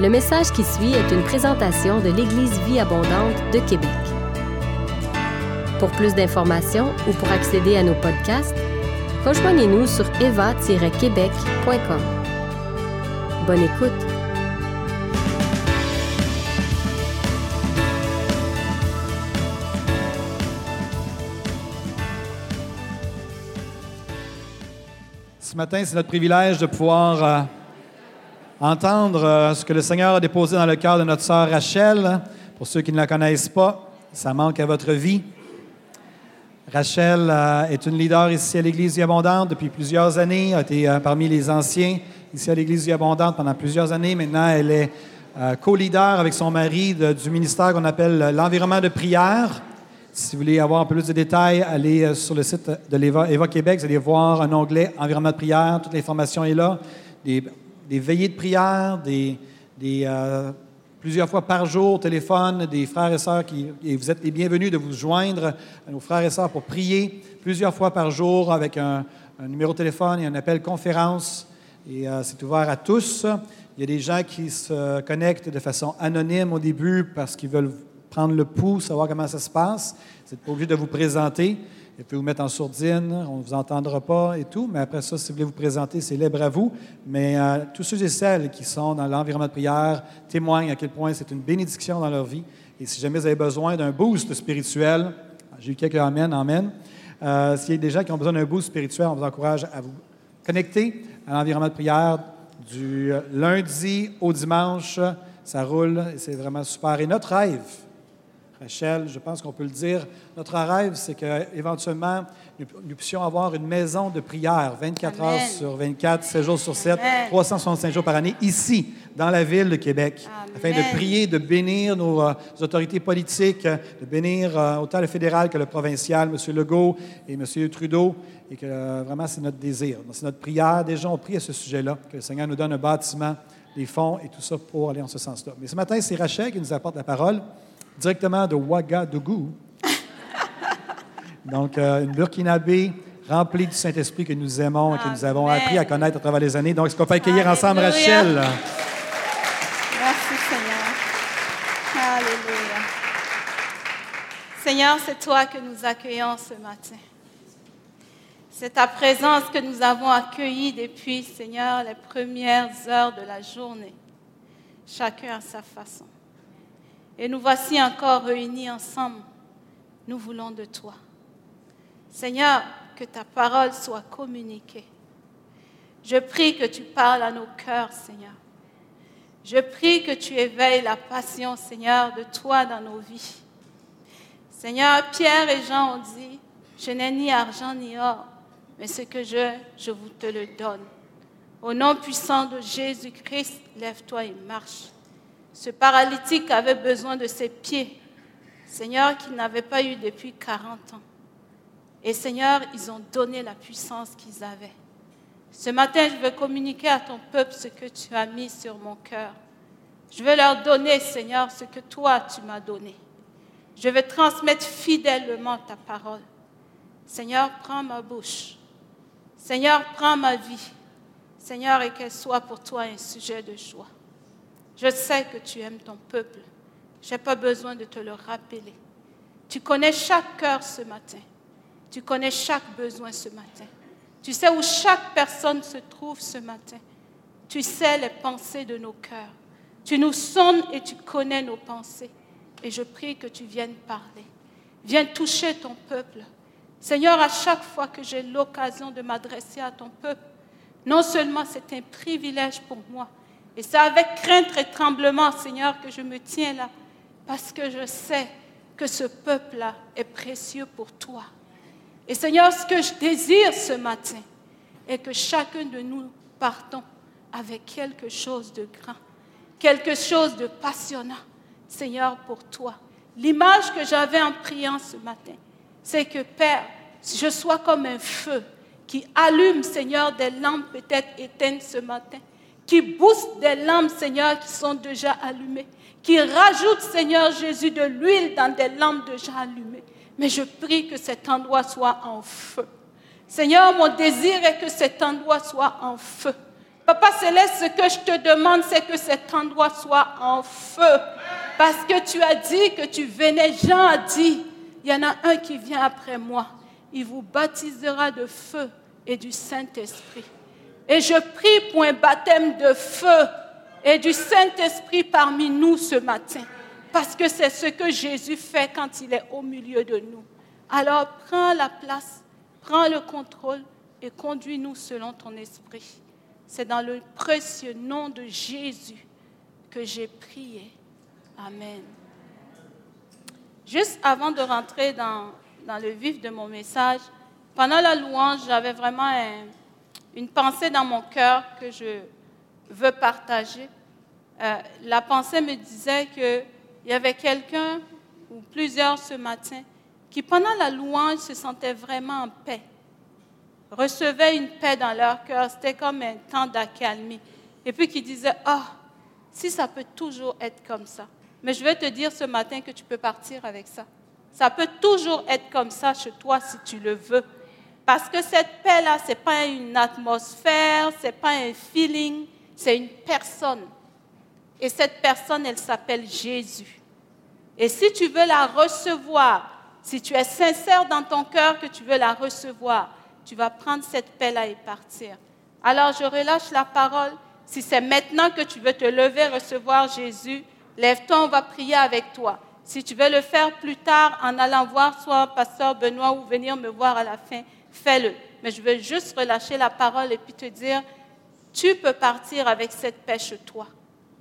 Le message qui suit est une présentation de l'Église Vie Abondante de Québec. Pour plus d'informations ou pour accéder à nos podcasts, rejoignez-nous sur eva-québec.com. Bonne écoute! Ce matin, c'est notre privilège de pouvoir euh, entendre euh, ce que le Seigneur a déposé dans le cœur de notre sœur Rachel. Pour ceux qui ne la connaissent pas, ça manque à votre vie. Rachel euh, est une leader ici à l'Église Vie Abondante depuis plusieurs années, a été euh, parmi les anciens ici à l'Église Vie Abondante pendant plusieurs années. Maintenant, elle est co-leader avec son mari du ministère qu'on appelle l'environnement de prière. Si vous voulez avoir un peu plus de détails, allez sur le site de Eva Québec, vous allez voir un onglet environnement de prière, toute l'information est là. Des veillées de prière, des, euh, plusieurs fois par jour au téléphone, des frères et sœurs qui, et vous êtes les bienvenus de vous joindre à nos frères et sœurs pour prier plusieurs fois par jour avec un, numéro de téléphone et un appel conférence. Et euh, c'est ouvert à tous. Il y a des gens qui se connectent de façon anonyme au début parce qu'ils veulent prendre le pouls, savoir comment ça se passe. N'êtes pas obligé de vous présenter. Vous pouvez vous mettre en sourdine, on ne vous entendra pas et tout. Mais après ça, si vous voulez vous présenter, c'est libre à vous. Mais euh, tous ceux et celles qui sont dans l'environnement de prière témoignent à quel point c'est une bénédiction dans leur vie. Et si jamais vous avez besoin d'un boost spirituel, j'ai eu quelques amen, amen. Euh, S'il y a des gens qui ont besoin d'un boost spirituel, on vous encourage à vous connecter à l'environnement de prière du euh, lundi au dimanche. Ça roule et c'est vraiment super. Et notre rêve, Rachel, je pense qu'on peut le dire. Notre rêve, c'est qu'éventuellement, nous, nous puissions avoir une maison de prière 24 Amen. heures sur 24, 7 jours sur 7, Amen. 365 jours par année, ici, dans la ville de Québec, Amen. afin de prier, de bénir nos euh, autorités politiques, de bénir euh, autant le fédéral que le provincial, M. Legault et M. Trudeau, et que euh, vraiment, c'est notre désir. C'est notre prière. Déjà, on prie à ce sujet-là, que le Seigneur nous donne un bâtiment, des fonds et tout ça pour aller en ce sens-là. Mais ce matin, c'est Rachel qui nous apporte la parole directement de Ouagadougou. Donc, euh, une Burkinabé remplie du Saint-Esprit que nous aimons et que nous avons Amen. appris à connaître à travers les années. Donc, est-ce qu'on peut accueillir ensemble. Rachel? Merci Seigneur. Alléluia. Seigneur, c'est toi que nous accueillons ce matin. C'est ta présence que nous avons accueillie depuis, Seigneur, les premières heures de la journée, chacun à sa façon. Et nous voici encore réunis ensemble. Nous voulons de toi. Seigneur, que ta parole soit communiquée. Je prie que tu parles à nos cœurs, Seigneur. Je prie que tu éveilles la passion, Seigneur, de toi dans nos vies. Seigneur, Pierre et Jean ont dit, je n'ai ni argent ni or, mais ce que je, je vous te le donne. Au nom puissant de Jésus-Christ, lève-toi et marche. Ce paralytique avait besoin de ses pieds, Seigneur, qu'il n'avait pas eu depuis 40 ans. Et Seigneur, ils ont donné la puissance qu'ils avaient. Ce matin, je veux communiquer à ton peuple ce que tu as mis sur mon cœur. Je veux leur donner, Seigneur, ce que toi tu m'as donné. Je veux transmettre fidèlement ta parole. Seigneur, prends ma bouche. Seigneur, prends ma vie. Seigneur, et qu'elle soit pour toi un sujet de joie. Je sais que tu aimes ton peuple. Je n'ai pas besoin de te le rappeler. Tu connais chaque cœur ce matin. Tu connais chaque besoin ce matin. Tu sais où chaque personne se trouve ce matin. Tu sais les pensées de nos cœurs. Tu nous sondes et tu connais nos pensées. Et je prie que tu viennes parler. Viens toucher ton peuple. Seigneur, à chaque fois que j'ai l'occasion de m'adresser à ton peuple, non seulement c'est un privilège pour moi, et c'est avec crainte et tremblement, Seigneur, que je me tiens là, parce que je sais que ce peuple-là est précieux pour toi. Et Seigneur, ce que je désire ce matin est que chacun de nous partons avec quelque chose de grand, quelque chose de passionnant, Seigneur, pour toi. L'image que j'avais en priant ce matin, c'est que Père, je sois comme un feu qui allume, Seigneur, des lampes peut-être éteintes ce matin, qui booste des lampes, Seigneur, qui sont déjà allumées, qui rajoute, Seigneur Jésus, de l'huile dans des lampes déjà allumées. Mais je prie que cet endroit soit en feu. Seigneur, mon désir est que cet endroit soit en feu. Papa Céleste, ce que je te demande, c'est que cet endroit soit en feu. Parce que tu as dit que tu venais. Jean a dit, il y en a un qui vient après moi. Il vous baptisera de feu et du Saint-Esprit. Et je prie pour un baptême de feu et du Saint-Esprit parmi nous ce matin. Parce que c'est ce que Jésus fait quand il est au milieu de nous. Alors prends la place, prends le contrôle et conduis-nous selon ton esprit. C'est dans le précieux nom de Jésus que j'ai prié. Amen. Juste avant de rentrer dans, dans, le vif de mon message, pendant la louange, j'avais vraiment une pensée dans mon cœur que je veux partager. Euh, la pensée me disait qu'il y avait quelqu'un ou plusieurs ce matin qui, pendant la louange, se sentaient vraiment en paix recevaient une paix dans leur cœur. C'était comme un temps d'accalmie. Et puis qui disaient, oh, si ça peut toujours être comme ça. Mais je vais te dire ce matin que tu peux partir avec ça. Ça peut toujours être comme ça chez toi si tu le veux. Parce que cette paix-là, ce n'est pas une atmosphère, ce n'est pas un feeling, c'est une personne. Et cette personne, elle s'appelle Jésus. Et si tu veux la recevoir, si tu es sincère dans ton cœur que tu veux la recevoir, tu vas prendre cette paix-là et partir. Alors je relâche la parole. Si c'est maintenant que tu veux te lever, recevoir Jésus, lève-toi, on va prier avec toi. Si tu veux le faire plus tard en allant voir soit pasteur Benoît ou venir me voir à la fin, fais-le. Mais je veux juste relâcher la parole et puis te dire, tu peux partir avec cette paix chez toi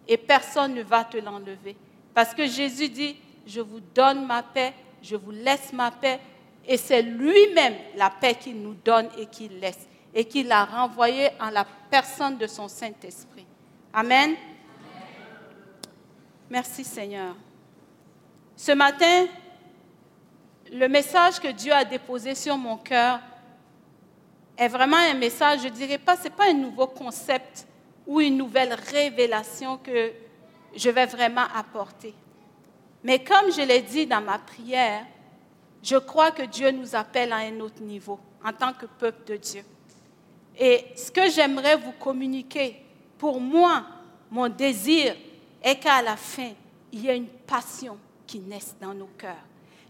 et personne ne va te l'enlever. Parce que Jésus dit, je vous donne ma paix, je vous laisse ma paix, et c'est lui-même la paix qu'il nous donne et qu'il laisse, et qu'il a renvoyé en la personne de son Saint-Esprit. Amen. Merci Seigneur. Ce matin, le message que Dieu a déposé sur mon cœur est vraiment un message, je ne dirais pas, ce n'est pas un nouveau concept ou une nouvelle révélation que je vais vraiment apporter. Mais comme je l'ai dit dans ma prière, je crois que Dieu nous appelle à un autre niveau en tant que peuple de Dieu. Et ce que j'aimerais vous communiquer, pour moi, mon désir est qu'à la fin, il y ait une passion qui naisse dans nos cœurs.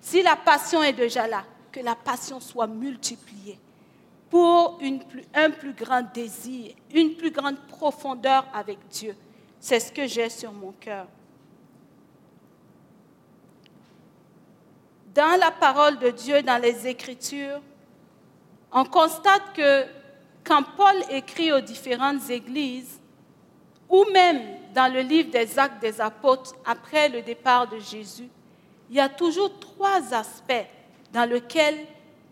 Si la passion est déjà là, que la passion soit multipliée pour un plus grand désir, une plus grande profondeur avec Dieu. C'est ce que j'ai sur mon cœur. dans la parole de Dieu, dans les Écritures, on constate que quand Paul écrit aux différentes églises, ou même dans le livre des actes des apôtres après le départ de Jésus, il y a toujours trois aspects dans lesquels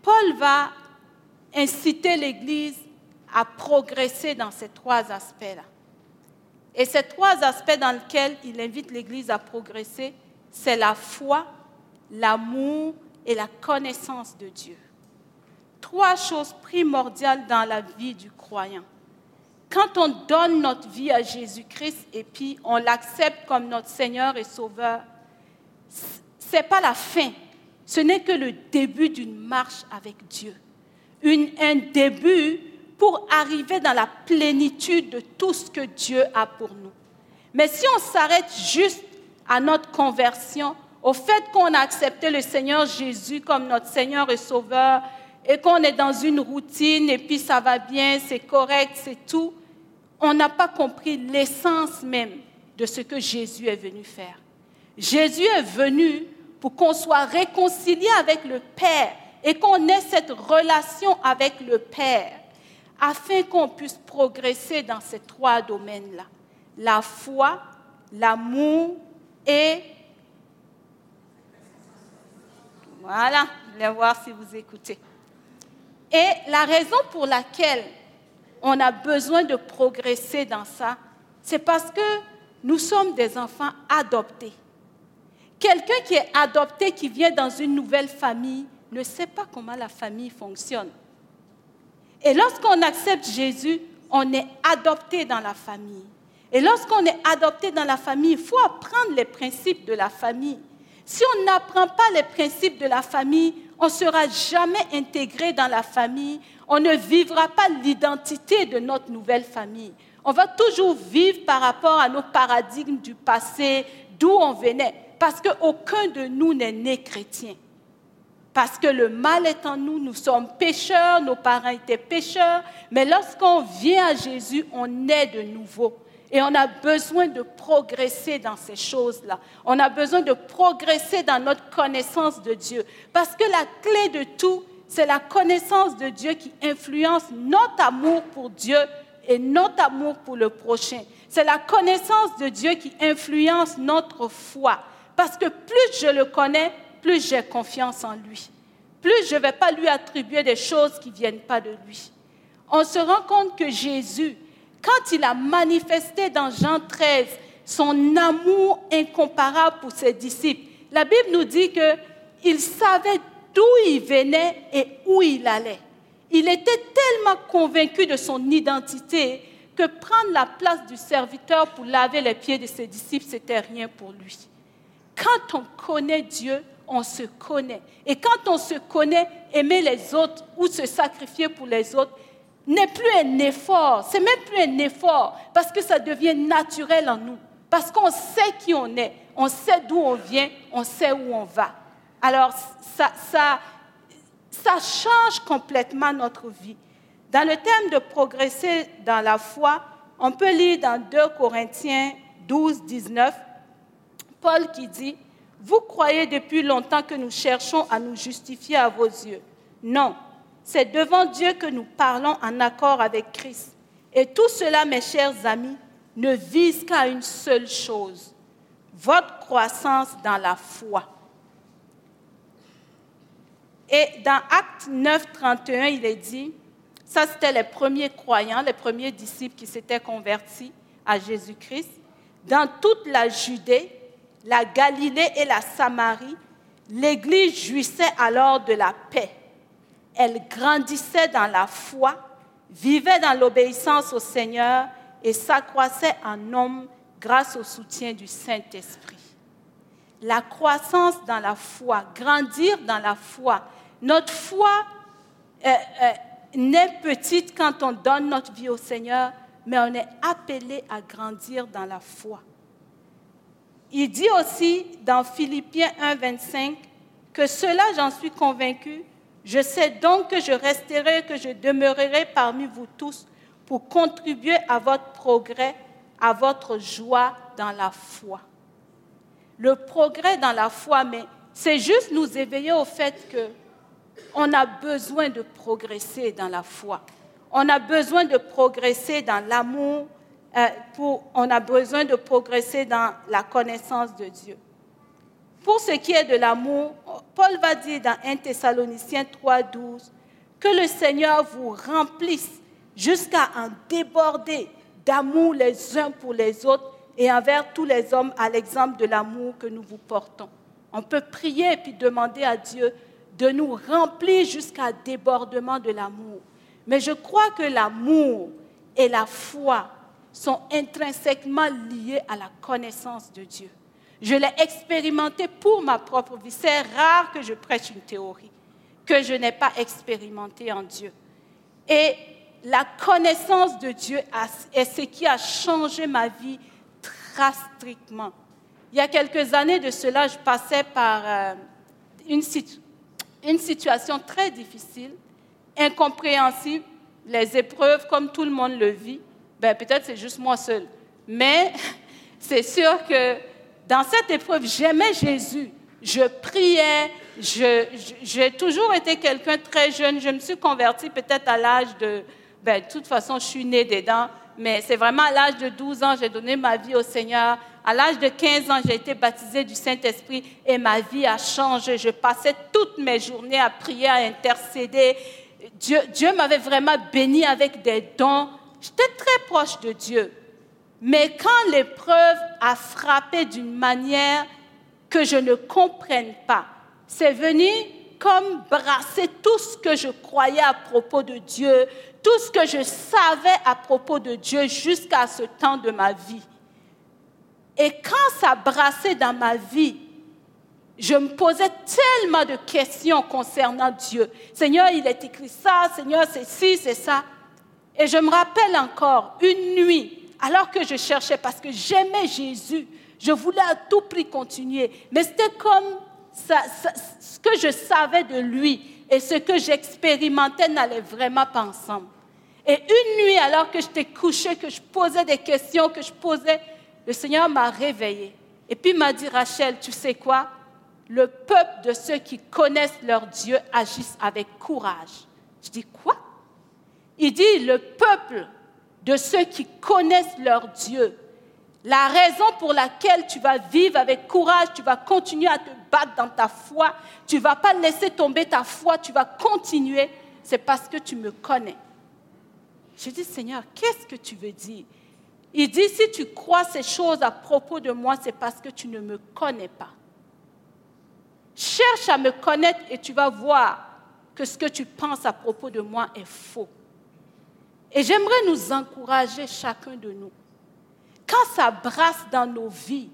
Paul va inciter l'Église à progresser dans ces trois aspects-là. Et ces trois aspects dans lesquels il invite l'Église à progresser, c'est la foi, l'amour et la connaissance de Dieu. Trois choses primordiales dans la vie du croyant. Quand on donne notre vie à Jésus-Christ et puis on l'accepte comme notre Seigneur et Sauveur, ce n'est pas la fin. Ce n'est que le début d'une marche avec Dieu. Un début pour arriver dans la plénitude de tout ce que Dieu a pour nous. Mais si on s'arrête juste à notre conversion, au fait qu'on a accepté le Seigneur Jésus comme notre Seigneur et Sauveur et qu'on est dans une routine et puis ça va bien, c'est correct, c'est tout, on n'a pas compris l'essence même de ce que Jésus est venu faire. Jésus est venu pour qu'on soit réconcilié avec le Père et qu'on ait cette relation avec le Père afin qu'on puisse progresser dans ces trois domaines-là. La foi, l'amour et Voilà, je vais voir si vous écoutez. Et la raison pour laquelle on a besoin de progresser dans ça, c'est parce que nous sommes des enfants adoptés. Quelqu'un qui est adopté, qui vient dans une nouvelle famille, ne sait pas comment la famille fonctionne. Et lorsqu'on accepte Jésus, on est adopté dans la famille. Et lorsqu'on est adopté dans la famille, il faut apprendre les principes de la famille. Si on n'apprend pas les principes de la famille, on ne sera jamais intégré dans la famille, on ne vivra pas l'identité de notre nouvelle famille. On va toujours vivre par rapport à nos paradigmes du passé, d'où on venait, parce qu'aucun de nous n'est né chrétien. Parce que le mal est en nous, nous sommes pécheurs, nos parents étaient pécheurs, mais lorsqu'on vient à Jésus, on est de nouveau. Et on a besoin de progresser dans ces choses-là. On a besoin de progresser dans notre connaissance de Dieu. Parce que la clé de tout, c'est la connaissance de Dieu qui influence notre amour pour Dieu et notre amour pour le prochain. C'est la connaissance de Dieu qui influence notre foi. Parce que plus je le connais, plus j'ai confiance en lui. Plus je ne vais pas lui attribuer des choses qui ne viennent pas de lui. On se rend compte que Jésus, quand il a manifesté dans Jean 13 son amour incomparable pour ses disciples, la Bible nous dit qu'il savait d'où il venait et où il allait. Il était tellement convaincu de son identité que prendre la place du serviteur pour laver les pieds de ses disciples, c'était rien pour lui. Quand on connaît Dieu, on se connaît. Et quand on se connaît, aimer les autres ou se sacrifier pour les autres, n'est plus un effort, c'est même plus un effort, parce que ça devient naturel en nous, parce qu'on sait qui on est, on sait d'où on vient, on sait où on va. Alors, ça, ça, ça change complètement notre vie. Dans le thème de progresser dans la foi, on peut lire dans 2 Corinthiens 12, 19, Paul qui dit, Vous croyez depuis longtemps que nous cherchons à nous justifier à vos yeux. Non, c'est devant Dieu que nous parlons en accord avec Christ. Et tout cela, mes chers amis, ne vise qu'à une seule chose, votre croissance dans la foi. Et dans Acte 9, 31, il est dit, ça c'était les premiers croyants, les premiers disciples qui s'étaient convertis à Jésus-Christ. Dans toute la Judée, la Galilée et la Samarie, l'Église jouissait alors de la paix elle grandissait dans la foi, vivait dans l'obéissance au Seigneur et s'accroissait en homme grâce au soutien du Saint-Esprit. La croissance dans la foi, grandir dans la foi. Notre foi euh, euh, n'est petite quand on donne notre vie au Seigneur, mais on est appelé à grandir dans la foi. Il dit aussi dans Philippiens 1, 25 que cela, j'en suis convaincu, je sais donc que je resterai, que je demeurerai parmi vous tous pour contribuer à votre progrès, à votre joie dans la foi. Le progrès dans la foi, mais c'est juste nous éveiller au fait que on a besoin de progresser dans la foi. On a besoin de progresser dans l'amour, euh, on a besoin de progresser dans la connaissance de Dieu. Pour ce qui est de l'amour, Paul va dire dans 1 Thessaloniciens 3.12 que le Seigneur vous remplisse jusqu'à en déborder d'amour les uns pour les autres et envers tous les hommes à l'exemple de l'amour que nous vous portons. On peut prier et puis demander à Dieu de nous remplir jusqu'à débordement de l'amour. Mais je crois que l'amour et la foi sont intrinsèquement liés à la connaissance de Dieu. Je l'ai expérimenté pour ma propre vie. C'est rare que je prêche une théorie que je n'ai pas expérimentée en Dieu. Et la connaissance de Dieu est ce qui a changé ma vie drastiquement. Il y a quelques années de cela, je passais par euh, une, une situation très difficile, incompréhensible, les épreuves comme tout le monde le vit. Ben, peut-être c'est juste moi seul. Mais c'est sûr que dans cette épreuve, j'aimais Jésus. Je priais. J'ai toujours été quelqu'un très jeune. Je me suis convertie peut-être à l'âge de... Ben, de toute façon, je suis née dedans. Mais c'est vraiment à l'âge de 12 ans, j'ai donné ma vie au Seigneur. À l'âge de 15 ans, j'ai été baptisée du Saint-Esprit et ma vie a changé. Je passais toutes mes journées à prier, à intercéder. Dieu, Dieu m'avait vraiment béni avec des dons. J'étais très proche de Dieu. Mais quand l'épreuve a frappé d'une manière que je ne comprenne pas, c'est venu comme brasser tout ce que je croyais à propos de Dieu, tout ce que je savais à propos de Dieu jusqu'à ce temps de ma vie. Et quand ça brassait dans ma vie, je me posais tellement de questions concernant Dieu. Seigneur, il est écrit ça, Seigneur, c'est ci, c'est ça. Et je me rappelle encore une nuit, alors que je cherchais, parce que j'aimais Jésus, je voulais à tout prix continuer, mais c'était comme ce que je savais de lui et ce que j'expérimentais n'allait vraiment pas ensemble. Et une nuit, alors que j'étais couché, que je posais des questions, que je posais, le Seigneur m'a réveillé. Et puis m'a dit, Rachel, tu sais quoi? Le peuple de ceux qui connaissent leur Dieu agissent avec courage. Je dis, quoi? Il dit, le peuple de ceux qui connaissent leur Dieu. La raison pour laquelle tu vas vivre avec courage, tu vas continuer à te battre dans ta foi, tu ne vas pas laisser tomber ta foi, tu vas continuer, c'est parce que tu me connais. Je dis, Seigneur, qu'est-ce que tu veux dire? Il dit, si tu crois ces choses à propos de moi, c'est parce que tu ne me connais pas. Cherche à me connaître et tu vas voir que ce que tu penses à propos de moi est faux. Et j'aimerais nous encourager chacun de nous. Quand ça brasse dans nos vies,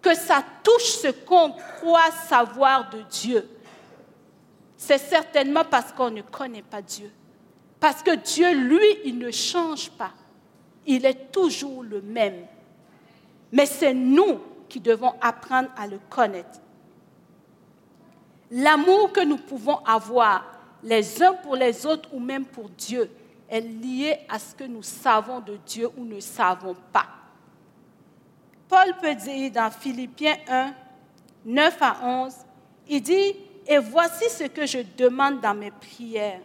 que ça touche ce qu'on croit savoir de Dieu, c'est certainement parce qu'on ne connaît pas Dieu. Parce que Dieu, lui, il ne change pas. Il est toujours le même. Mais c'est nous qui devons apprendre à le connaître. L'amour que nous pouvons avoir les uns pour les autres ou même pour Dieu est lié à ce que nous savons de Dieu ou ne savons pas. Paul peut dire dans Philippiens 1, 9 à 11, il dit, et voici ce que je demande dans mes prières,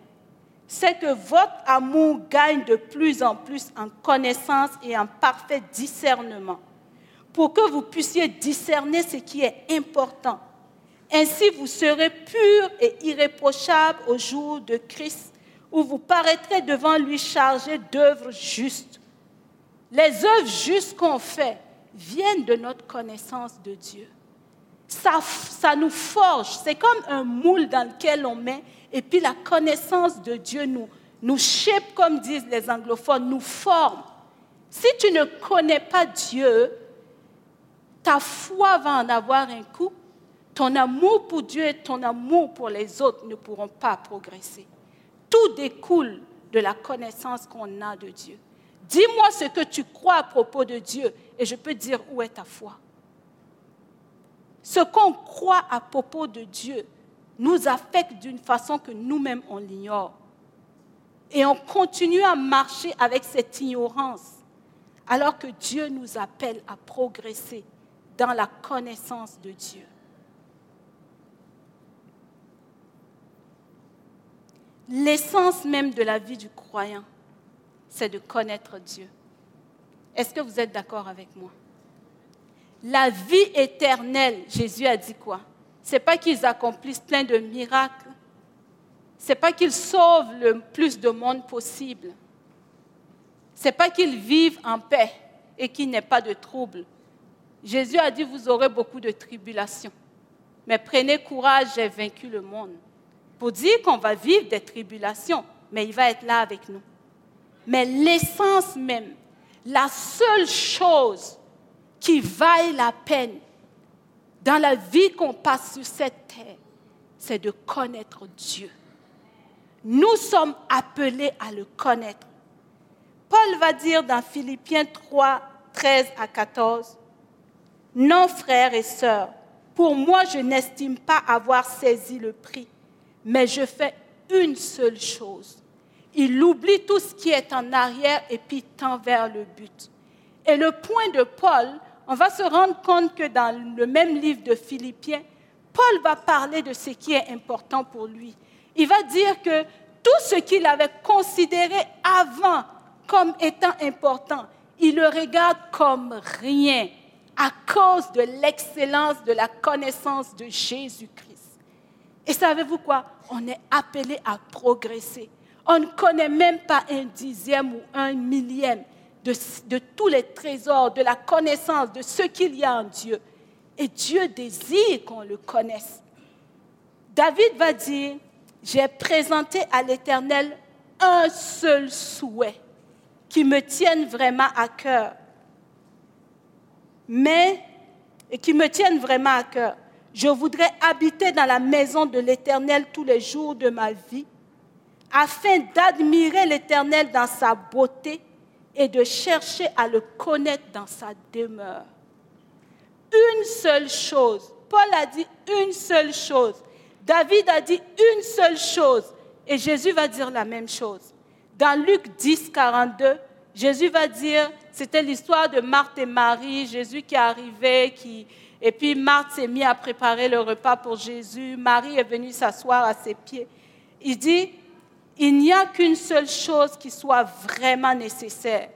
c'est que votre amour gagne de plus en plus en connaissance et en parfait discernement, pour que vous puissiez discerner ce qui est important. Ainsi, vous serez pur et irréprochable au jour de Christ, où vous paraîtrez devant lui chargé d'œuvres justes. Les œuvres justes qu'on fait viennent de notre connaissance de Dieu. Ça, ça nous forge, c'est comme un moule dans lequel on met et puis la connaissance de Dieu nous, nous shape, comme disent les anglophones, nous forme. Si tu ne connais pas Dieu, ta foi va en avoir un coup. Ton amour pour Dieu et ton amour pour les autres ne pourront pas progresser. Tout découle de la connaissance qu'on a de Dieu. Dis-moi ce que tu crois à propos de Dieu et je peux dire où est ta foi. Ce qu'on croit à propos de Dieu nous affecte d'une façon que nous-mêmes on l'ignore. Et on continue à marcher avec cette ignorance alors que Dieu nous appelle à progresser dans la connaissance de Dieu. L'essence même de la vie du croyant, c'est de connaître Dieu. Est-ce que vous êtes d'accord avec moi? La vie éternelle, Jésus a dit quoi? N'est pas qu'ils accomplissent plein de miracles. C'est pas qu'ils sauvent le plus de monde possible. C'est pas qu'ils vivent en paix et qu'il n'y ait pas de troubles. Jésus a dit vous aurez beaucoup de tribulations. Mais prenez courage, j'ai vaincu le monde. Pour dire qu'on va vivre des tribulations, mais il va être là avec nous. Mais l'essence même, la seule chose qui vaille la peine, dans la vie qu'on passe sur cette terre, c'est de connaître Dieu. Nous sommes appelés à le connaître. Paul va dire dans Philippiens 3, 13 à 14, Non, frères et sœurs, pour moi je n'estime pas avoir saisi le prix, mais je fais une seule chose. Il oublie tout ce qui est en arrière et puis tend vers le but. Et le point de Paul, on va se rendre compte que dans le même livre de Philippiens, Paul va parler de ce qui est important pour lui. Il va dire que tout ce qu'il avait considéré avant comme étant important, il le regarde comme rien à cause de l'excellence de la connaissance de Jésus-Christ. Et savez-vous quoi? On est appelé à progresser. On ne connaît même pas un dixième ou un millième de, tous les trésors, de la connaissance de ce qu'il y a en Dieu. Et Dieu désire qu'on le connaisse. David va dire, j'ai présenté à l'Éternel un seul souhait qui me tienne vraiment à cœur. Mais, et qui me tienne vraiment à cœur. Je voudrais habiter dans la maison de l'Éternel tous les jours de ma vie, afin d'admirer l'Éternel dans sa beauté et de chercher à le connaître dans sa demeure. Une seule chose. Paul a dit une seule chose. David a dit une seule chose. Et Jésus va dire la même chose. Dans Luc 10, 42, Jésus va dire, c'était l'histoire de Marthe et Marie, Jésus qui arrivé, qui, et puis Marthe s'est mise à préparer le repas pour Jésus. Marie est venue s'asseoir à ses pieds. Il dit, il n'y a qu'une seule chose qui soit vraiment nécessaire.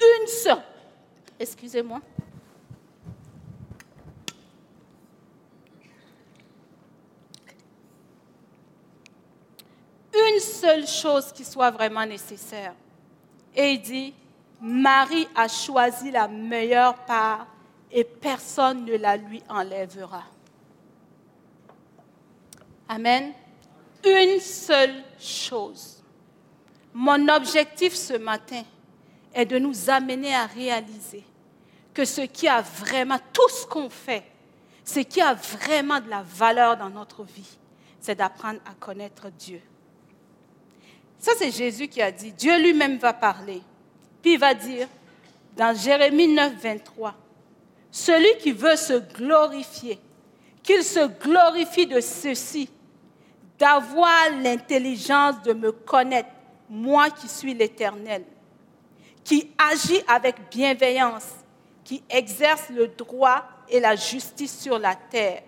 Une seule. Excusez-moi. Une seule chose qui soit vraiment nécessaire. Et il dit, Marie a choisi la meilleure part et personne ne la lui enlèvera. Amen. Une seule chose. Mon objectif ce matin est de nous amener à réaliser que ce qui a vraiment, tout ce qu'on fait, ce qui a vraiment de la valeur dans notre vie, c'est d'apprendre à connaître Dieu. Ça, c'est Jésus qui a dit. Dieu lui-même va parler. Puis il va dire, dans Jérémie 9, 23, celui qui veut se glorifier, qu'il se glorifie de ceci, d'avoir l'intelligence de me connaître, moi qui suis l'Éternel, qui agit avec bienveillance, qui exerce le droit et la justice sur la terre,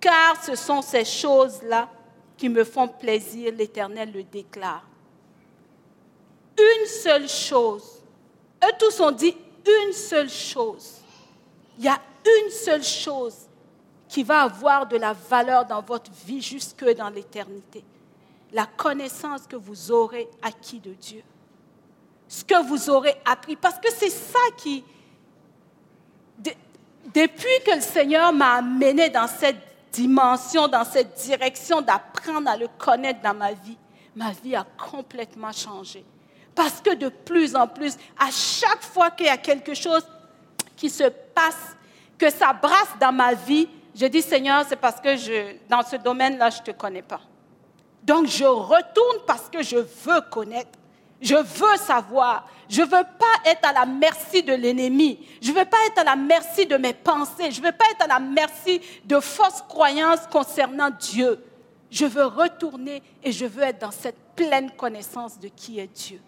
car ce sont ces choses-là qui me font plaisir, l'Éternel le déclare. Une seule chose. Eux tous ont dit une seule chose il y a une seule chose qui va avoir de la valeur dans votre vie jusque dans l'éternité. La connaissance que vous aurez acquis de Dieu. Ce que vous aurez appris. Parce que c'est ça qui... depuis que le Seigneur m'a amené dans cette dimension, dans cette direction d'apprendre à le connaître dans ma vie, ma vie a complètement changé. Parce que de plus en plus, à chaque fois qu'il y a quelque chose qui se passe, que ça brasse dans ma vie, je dis Seigneur, c'est parce que je, dans ce domaine-là, je ne te connais pas. Donc je retourne parce que je veux connaître. Je veux savoir. Je ne veux pas être à la merci de l'ennemi. Je ne veux pas être à la merci de mes pensées. Je ne veux pas être à la merci de fausses croyances concernant Dieu. Je veux retourner et je veux être dans cette pleine connaissance de qui est Dieu.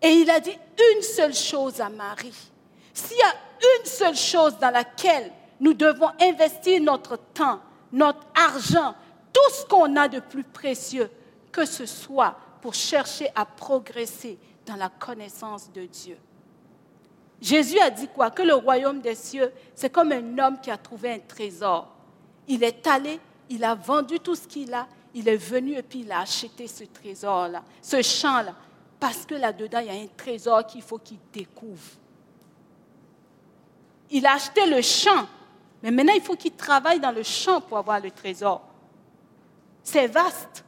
Et il a dit une seule chose à Marie. S'il y a une seule chose dans laquelle nous devons investir notre temps, notre argent, tout ce qu'on a de plus précieux, que ce soit pour chercher à progresser dans la connaissance de Dieu. Jésus a dit quoi? Que le royaume des cieux, c'est comme un homme qui a trouvé un trésor. Il est allé, il a vendu tout ce qu'il a, il est venu et puis il a acheté ce trésor-là, ce champ-là, parce que là-dedans, il y a un trésor qu'il faut qu'il découvre il a acheté le champ, mais maintenant il faut qu'il travaille dans le champ pour avoir le trésor. C'est vaste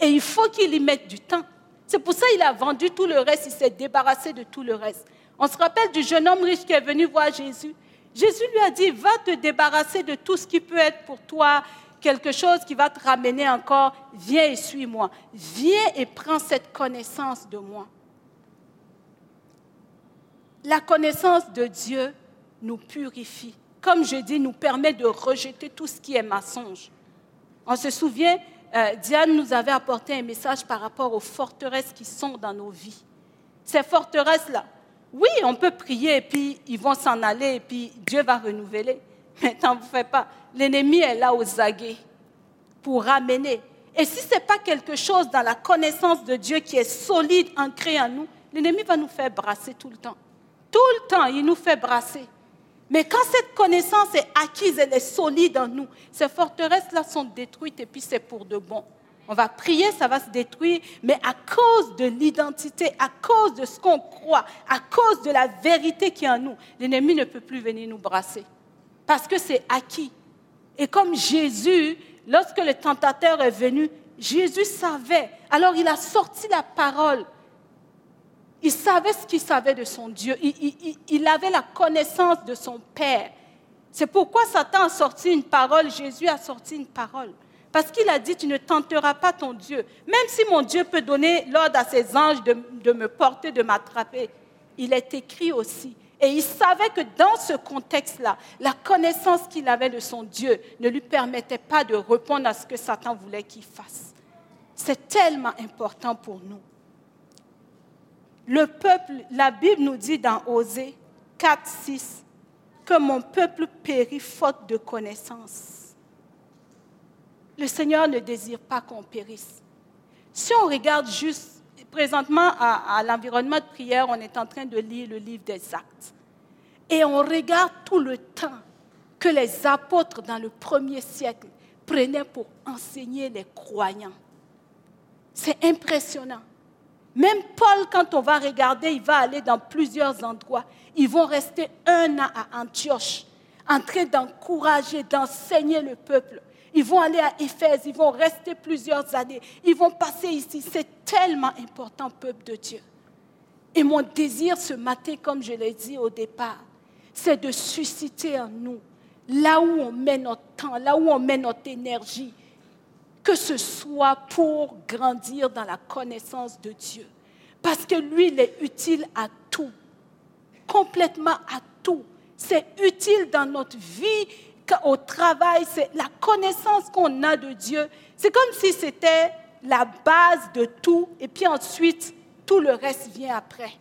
et il faut qu'il y mette du temps. C'est pour ça qu'il a vendu tout le reste, il s'est débarrassé de tout le reste. On se rappelle du jeune homme riche qui est venu voir Jésus. Jésus lui a dit, va te débarrasser de tout ce qui peut être pour toi quelque chose qui va te ramener encore. Viens et suis-moi. Viens et prends cette connaissance de moi. La connaissance de Dieu, nous purifie. Comme je dis, nous permet de rejeter tout ce qui est mensonge. On se souvient, euh, Diane nous avait apporté un message par rapport aux forteresses qui sont dans nos vies. Ces forteresses-là, oui, on peut prier et puis ils vont s'en aller et puis Dieu va renouveler. Mais n'en vous faites pas. L'ennemi est là aux aguets pour ramener. Et si ce n'est pas quelque chose dans la connaissance de Dieu qui est solide, ancré en nous, l'ennemi va nous faire brasser tout le temps. Tout le temps, il nous fait brasser. Mais quand cette connaissance est acquise, elle est solide en nous, ces forteresses-là sont détruites et puis c'est pour de bon. On va prier, ça va se détruire, mais à cause de l'identité, à cause de ce qu'on croit, à cause de la vérité qui est en nous, l'ennemi ne peut plus venir nous brasser. Parce que c'est acquis. Et comme Jésus, lorsque le tentateur est venu, Jésus savait. Alors il a sorti la parole il savait ce qu'il savait de son Dieu. Il, avait la connaissance de son Père. C'est pourquoi Satan a sorti une parole, Jésus a sorti une parole. Parce qu'il a dit, tu ne tenteras pas ton Dieu. Même si mon Dieu peut donner l'ordre à ses anges de, me porter, de m'attraper, il est écrit aussi. Et il savait que dans ce contexte-là, la connaissance qu'il avait de son Dieu ne lui permettait pas de répondre à ce que Satan voulait qu'il fasse. C'est tellement important pour nous. Le peuple, la Bible nous dit dans Osée 4, 6, que mon peuple périt faute de connaissance. Le Seigneur ne désire pas qu'on périsse. Si on regarde juste, présentement à, l'environnement de prière, on est en train de lire le livre des actes. Et on regarde tout le temps que les apôtres dans le premier siècle prenaient pour enseigner les croyants. C'est impressionnant. Même Paul, quand on va regarder, il va aller dans plusieurs endroits. Ils vont rester un an à Antioche, en train d'encourager, d'enseigner le peuple. Ils vont aller à Éphèse, ils vont rester plusieurs années. Ils vont passer ici. C'est tellement important, peuple de Dieu. Et mon désir ce matin, comme je l'ai dit au départ, c'est de susciter en nous, là où on met notre temps, là où on met notre énergie, que ce soit pour grandir dans la connaissance de Dieu. Parce que lui, il est utile à tout, complètement à tout. C'est utile dans notre vie, au travail, c'est la connaissance qu'on a de Dieu. C'est comme si c'était la base de tout, et puis ensuite, tout le reste vient après.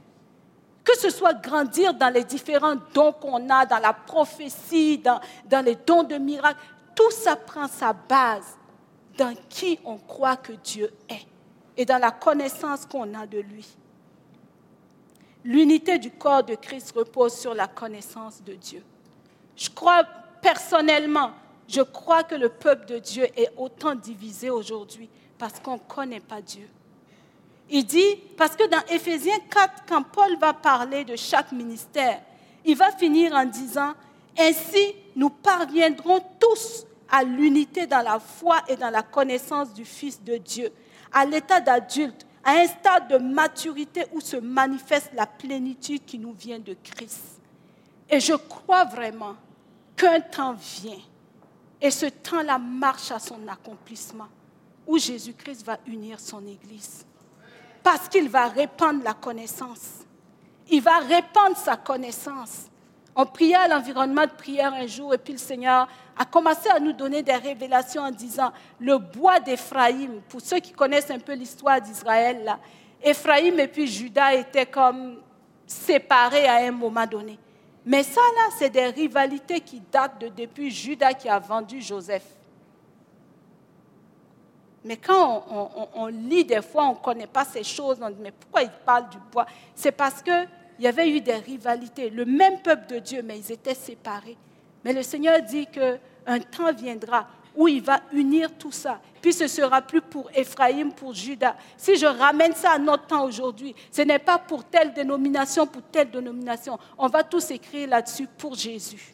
Que ce soit grandir dans les différents dons qu'on a, dans la prophétie, dans, dans les dons de miracles, tout ça prend sa base dans qui on croit que Dieu est et dans la connaissance qu'on a de lui. L'unité du corps de Christ repose sur la connaissance de Dieu. Je crois personnellement, je crois que le peuple de Dieu est autant divisé aujourd'hui parce qu'on ne connaît pas Dieu. Il dit, parce que dans Éphésiens 4, quand Paul va parler de chaque ministère, il va finir en disant, Ainsi nous parviendrons tous à l'unité dans la foi et dans la connaissance du Fils de Dieu, à l'état d'adulte, à un stade de maturité où se manifeste la plénitude qui nous vient de Christ. Et je crois vraiment qu'un temps vient, et ce temps-là marche à son accomplissement, où Jésus-Christ va unir son Église. Parce qu'il va répandre la connaissance. Il va répandre sa connaissance. On priait à l'environnement de prière un jour et puis le Seigneur a commencé à nous donner des révélations en disant le bois d'Éphraïm, pour ceux qui connaissent un peu l'histoire d'Israël, là, Éphraïm et puis Judas étaient comme séparés à un moment donné. Mais ça, là, c'est des rivalités qui datent de depuis Judas qui a vendu Joseph. Mais quand on, lit des fois, on ne connaît pas ces choses, on dit, mais pourquoi il parle du bois? C'est parce que il y avait eu des rivalités. Le même peuple de Dieu, mais ils étaient séparés. Mais le Seigneur dit qu'un temps viendra où il va unir tout ça. Puis ce sera plus pour Ephraim, pour Judas. Si je ramène ça à notre temps aujourd'hui, ce n'est pas pour telle dénomination, pour telle dénomination. On va tous écrire là-dessus pour Jésus.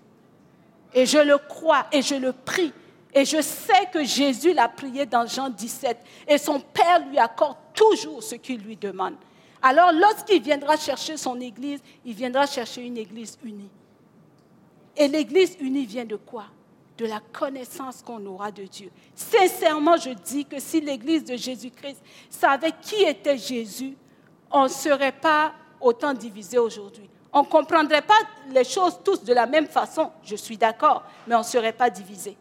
Et je le crois et je le prie. Et je sais que Jésus l'a prié dans Jean 17. Et son Père lui accorde toujours ce qu'il lui demande. Alors lorsqu'il viendra chercher son Église, il viendra chercher une Église unie. Et l'Église unie vient de quoi? De la connaissance qu'on aura de Dieu. Sincèrement, je dis que si l'Église de Jésus-Christ savait qui était Jésus, on ne serait pas autant divisé aujourd'hui. On ne comprendrait pas les choses tous de la même façon, je suis d'accord, mais on ne serait pas divisé.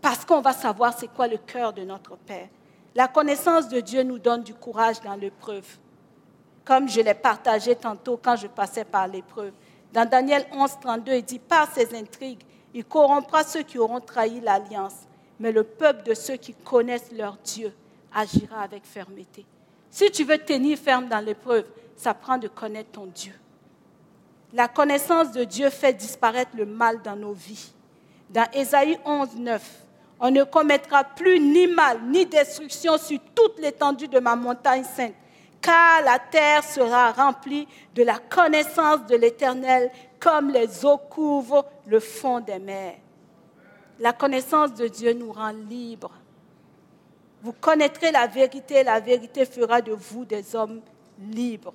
Parce qu'on va savoir c'est quoi le cœur de notre Père. La connaissance de Dieu nous donne du courage dans l'épreuve comme je l'ai partagé tantôt quand je passais par l'épreuve. Dans Daniel 11, 32, il dit, par ses intrigues, il corrompra ceux qui auront trahi l'alliance, mais le peuple de ceux qui connaissent leur Dieu agira avec fermeté. Si tu veux tenir ferme dans l'épreuve, ça prend de connaître ton Dieu. La connaissance de Dieu fait disparaître le mal dans nos vies. Dans Ésaïe 11, 9, on ne commettra plus ni mal ni destruction sur toute l'étendue de ma montagne sainte car la terre sera remplie de la connaissance de l'Éternel comme les eaux couvrent le fond des mers. La connaissance de Dieu nous rend libres. Vous connaîtrez la vérité, la vérité fera de vous des hommes libres.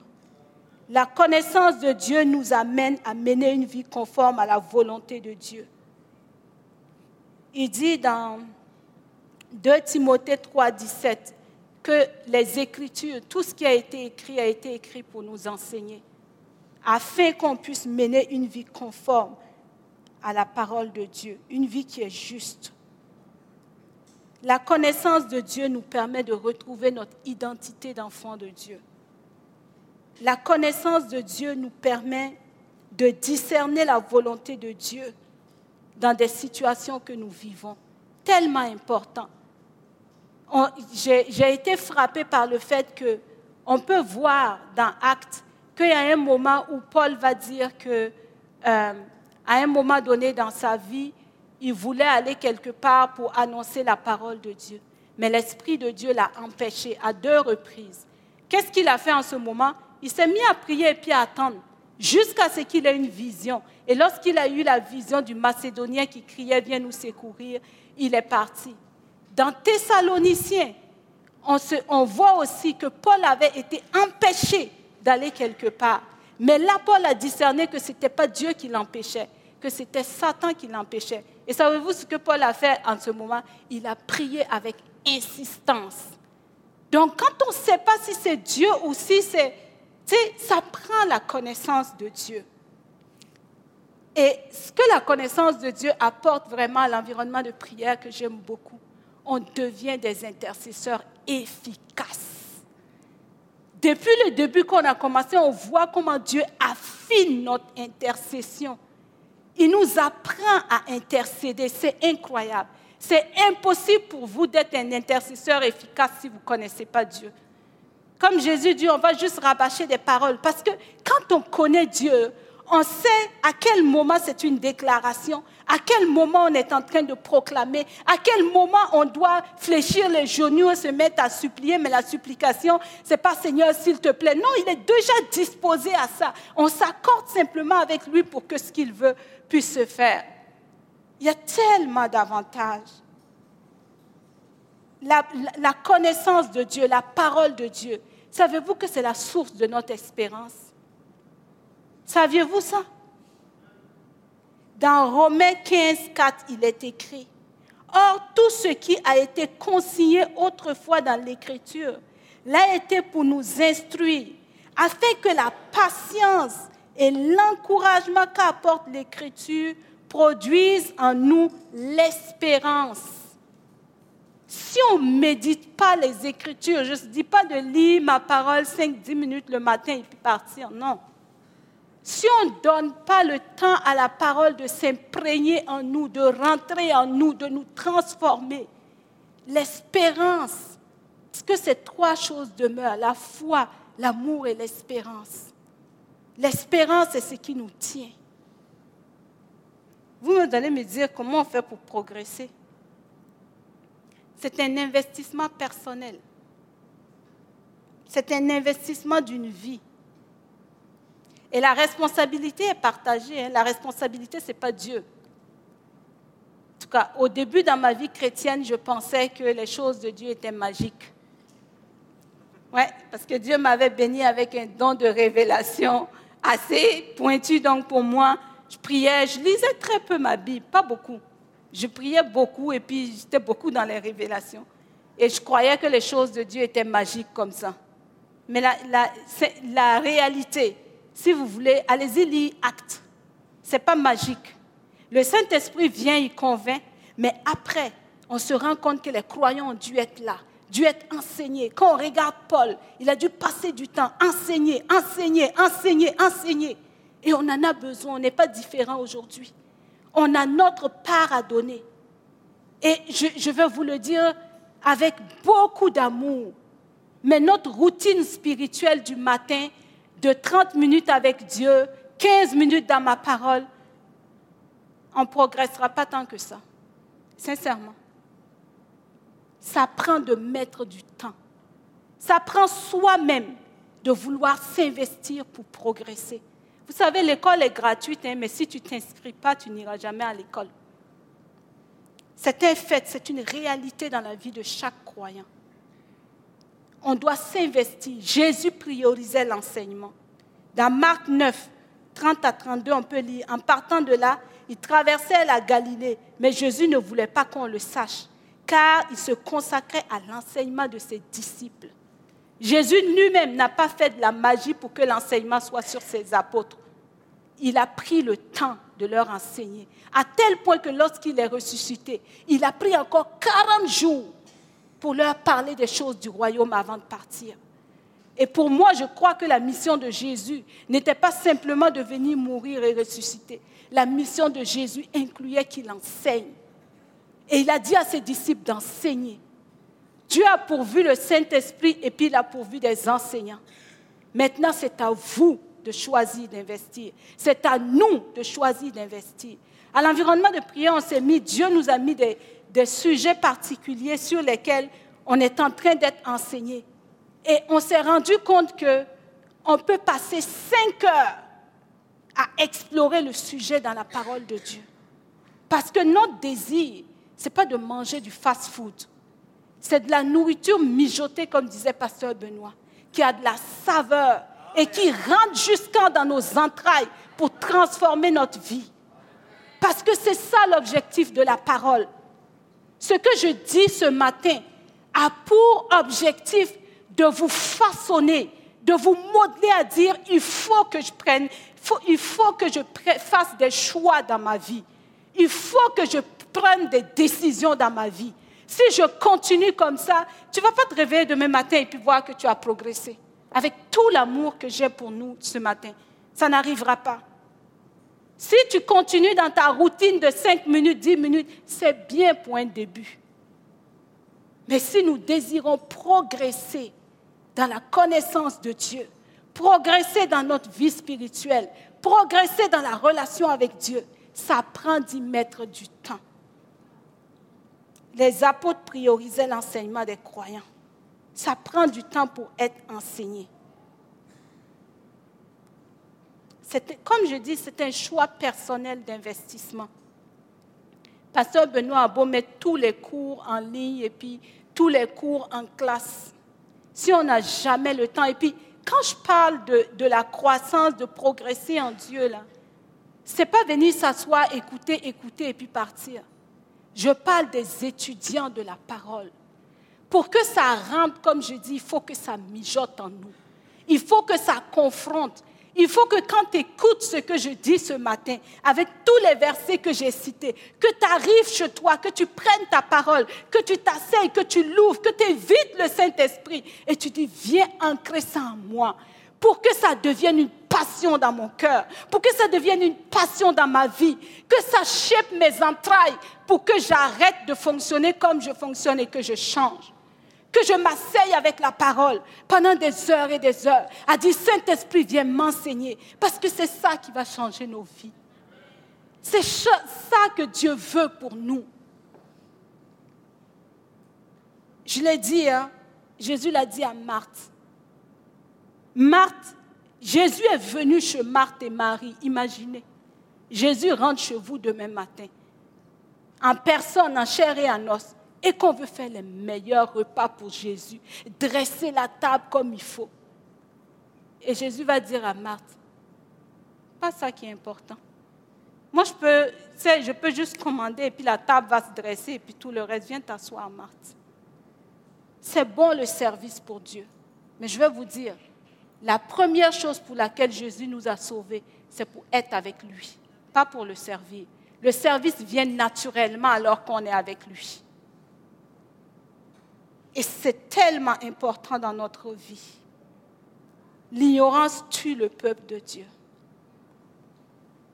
La connaissance de Dieu nous amène à mener une vie conforme à la volonté de Dieu. Il dit dans 2 Timothée 3, 17 que les Écritures, tout ce qui a été écrit, a été écrit pour nous enseigner, afin qu'on puisse mener une vie conforme à la parole de Dieu, une vie qui est juste. La connaissance de Dieu nous permet de retrouver notre identité d'enfant de Dieu. La connaissance de Dieu nous permet de discerner la volonté de Dieu dans des situations que nous vivons. Tellement important. J'ai été frappé par le fait que on peut voir dans Actes qu'il y a un moment où Paul va dire que euh, à un moment donné dans sa vie, il voulait aller quelque part pour annoncer la parole de Dieu. Mais l'Esprit de Dieu l'a empêché à deux reprises. Qu'est-ce qu'il a fait en ce moment? Il s'est mis à prier et puis à attendre jusqu'à ce qu'il ait une vision. Et lorsqu'il a eu la vision du Macédonien qui criait Viens nous secourir, il est parti. Dans Thessaloniciens, on, voit aussi que Paul avait été empêché d'aller quelque part. Mais là, Paul a discerné que ce n'était pas Dieu qui l'empêchait, que c'était Satan qui l'empêchait. Et savez-vous ce que Paul a fait en ce moment? Il a prié avec insistance. Donc, quand on ne sait pas si c'est Dieu ou si c'est... Tu sais, ça prend la connaissance de Dieu. Et ce que la connaissance de Dieu apporte vraiment à l'environnement de prière que j'aime beaucoup, on devient des intercesseurs efficaces. Depuis le début qu'on a commencé, on voit comment Dieu affine notre intercession. Il nous apprend à intercéder. C'est incroyable. C'est impossible pour vous d'être un intercesseur efficace si vous ne connaissez pas Dieu. Comme Jésus dit, on va juste rabâcher des paroles. Parce que quand on connaît Dieu, on sait à quel moment c'est une déclaration, à quel moment on est en train de proclamer, à quel moment on doit fléchir les genoux et se mettre à supplier, mais la supplication, c'est pas Seigneur, s'il te plaît. Non, il est déjà disposé à ça. On s'accorde simplement avec lui pour que ce qu'il veut puisse se faire. Il y a tellement d'avantages. La, la, connaissance de Dieu, la parole de Dieu, savez-vous que c'est la source de notre espérance? Saviez-vous ça? Dans Romains 15, 4, il est écrit, Or, tout ce qui a été consigné autrefois dans l'Écriture l'a été pour nous instruire, afin que la patience et l'encouragement qu'apporte l'Écriture produisent en nous l'espérance. Si on ne médite pas les Écritures, je ne dis pas de lire ma parole 5-10 minutes le matin et puis partir, non. Si on ne donne pas le temps à la parole de s'imprégner en nous, de rentrer en nous, de nous transformer, l'espérance, parce que ces trois choses demeurent, la foi, l'amour et l'espérance. L'espérance est ce qui nous tient. Vous allez me dire comment on fait pour progresser. C'est un investissement personnel. C'est un investissement d'une vie. Et la responsabilité est partagée. Hein. La responsabilité, ce n'est pas Dieu. En tout cas, au début dans ma vie chrétienne, je pensais que les choses de Dieu étaient magiques. Oui, parce que Dieu m'avait béni avec un don de révélation assez pointu. Donc pour moi, je priais, je lisais très peu ma Bible, pas beaucoup. Je priais beaucoup et puis j'étais beaucoup dans les révélations. Et je croyais que les choses de Dieu étaient magiques comme ça. Mais la, réalité, si vous voulez, allez-y lire Actes. Ce n'est pas magique. Le Saint-Esprit vient, il convainc, mais après, on se rend compte que les croyants ont dû être là dû être enseigné. Quand on regarde Paul, il a dû passer du temps, enseigner, enseigner, enseigner, enseigner. Et on en a besoin, on n'est pas différent aujourd'hui. On a notre part à donner. Et je, vais vous le dire avec beaucoup d'amour. Mais notre routine spirituelle du matin, de 30 minutes avec Dieu, 15 minutes dans ma parole, on ne progressera pas tant que ça. Sincèrement. Ça prend de mettre du temps. Ça prend soi-même de vouloir s'investir pour progresser. Vous savez, l'école est gratuite, hein, mais si tu ne t'inscris pas, tu n'iras jamais à l'école. C'est un fait, c'est une réalité dans la vie de chaque croyant. On doit s'investir. Jésus priorisait l'enseignement. Dans Marc 9, 30 à 32, on peut lire, en partant de là, il traversait la Galilée, mais Jésus ne voulait pas qu'on le sache, car il se consacrait à l'enseignement de ses disciples. Jésus lui-même n'a pas fait de la magie pour que l'enseignement soit sur ses apôtres. Il a pris le temps de leur enseigner, à tel point que lorsqu'il est ressuscité, il a pris encore 40 jours pour leur parler des choses du royaume avant de partir. Et pour moi, je crois que la mission de Jésus n'était pas simplement de venir mourir et ressusciter. La mission de Jésus incluait qu'il enseigne. Et il a dit à ses disciples d'enseigner. Dieu a pourvu le Saint-Esprit et puis il a pourvu des enseignants. Maintenant, c'est à vous de choisir d'investir. C'est à nous de choisir d'investir. À l'environnement de prière, on s'est mis, Dieu nous a mis des, des sujets particuliers sur lesquels on est en train d'être enseigné. Et on s'est rendu compte que on peut passer cinq heures à explorer le sujet dans la parole de Dieu. Parce que notre désir, ce n'est pas de manger du fast-food. C'est de la nourriture mijotée, comme disait Pasteur Benoît, qui a de la saveur et qui rentre jusqu'en dans nos entrailles pour transformer notre vie. Parce que c'est ça l'objectif de la parole. Ce que je dis ce matin a pour objectif de vous façonner, de vous modeler à dire, il faut que je prenne, il faut que je fasse des choix dans ma vie. Il faut que je prenne des décisions dans ma vie. Si je continue comme ça, tu ne vas pas te réveiller demain matin et puis voir que tu as progressé. Avec tout l'amour que j'ai pour nous ce matin, ça n'arrivera pas. Si tu continues dans ta routine de 5 minutes, 10 minutes, c'est bien pour un début. Mais si nous désirons progresser dans la connaissance de Dieu, progresser dans notre vie spirituelle, progresser dans la relation avec Dieu, ça prend d'y mettre du temps les apôtres priorisaient l'enseignement des croyants. Ça prend du temps pour être enseigné. Comme je dis, c'est un choix personnel d'investissement. Pasteur Benoît a beau mettre tous les cours en ligne et puis tous les cours en classe. Si on n'a jamais le temps, et puis quand je parle de, la croissance, de progresser en Dieu, là, c'est pas venir s'asseoir, écouter, écouter et puis partir. Je parle des étudiants de la parole. Pour que ça rentre, comme je dis, il faut que ça mijote en nous. Il faut que ça confronte. Il faut que quand tu écoutes ce que je dis ce matin, avec tous les versets que j'ai cités, que tu arrives chez toi, que tu prennes ta parole, que tu t'asseyes, que tu l'ouvres, que tu évites le Saint-Esprit et tu dis, viens ancrer ça en moi pour que ça devienne une passion dans mon cœur, pour que ça devienne une passion dans ma vie, que ça chèpe mes entrailles, pour que j'arrête de fonctionner comme je fonctionne et que je change. Que je m'asseye avec la parole pendant des heures et des heures, à dire Saint-Esprit, viens m'enseigner, parce que c'est ça qui va changer nos vies. C'est ça que Dieu veut pour nous. Je l'ai dit, hein, Jésus l'a dit à Marthe. Marthe, Jésus est venu chez Marthe et Marie, imaginez. Jésus rentre chez vous demain matin, en personne, en chair et en os, et qu'on veut faire les meilleurs repas pour Jésus, dresser la table comme il faut. Et Jésus va dire à Marthe, pas ça qui est important. Moi, je peux, je peux juste commander et puis la table va se dresser et puis tout le reste, vient t'asseoir, Marthe. C'est bon le service pour Dieu. Mais je vais vous dire, la première chose pour laquelle Jésus nous a sauvés, c'est pour être avec lui, pas pour le servir. Le service vient naturellement alors qu'on est avec lui. Et c'est tellement important dans notre vie. L'ignorance tue le peuple de Dieu.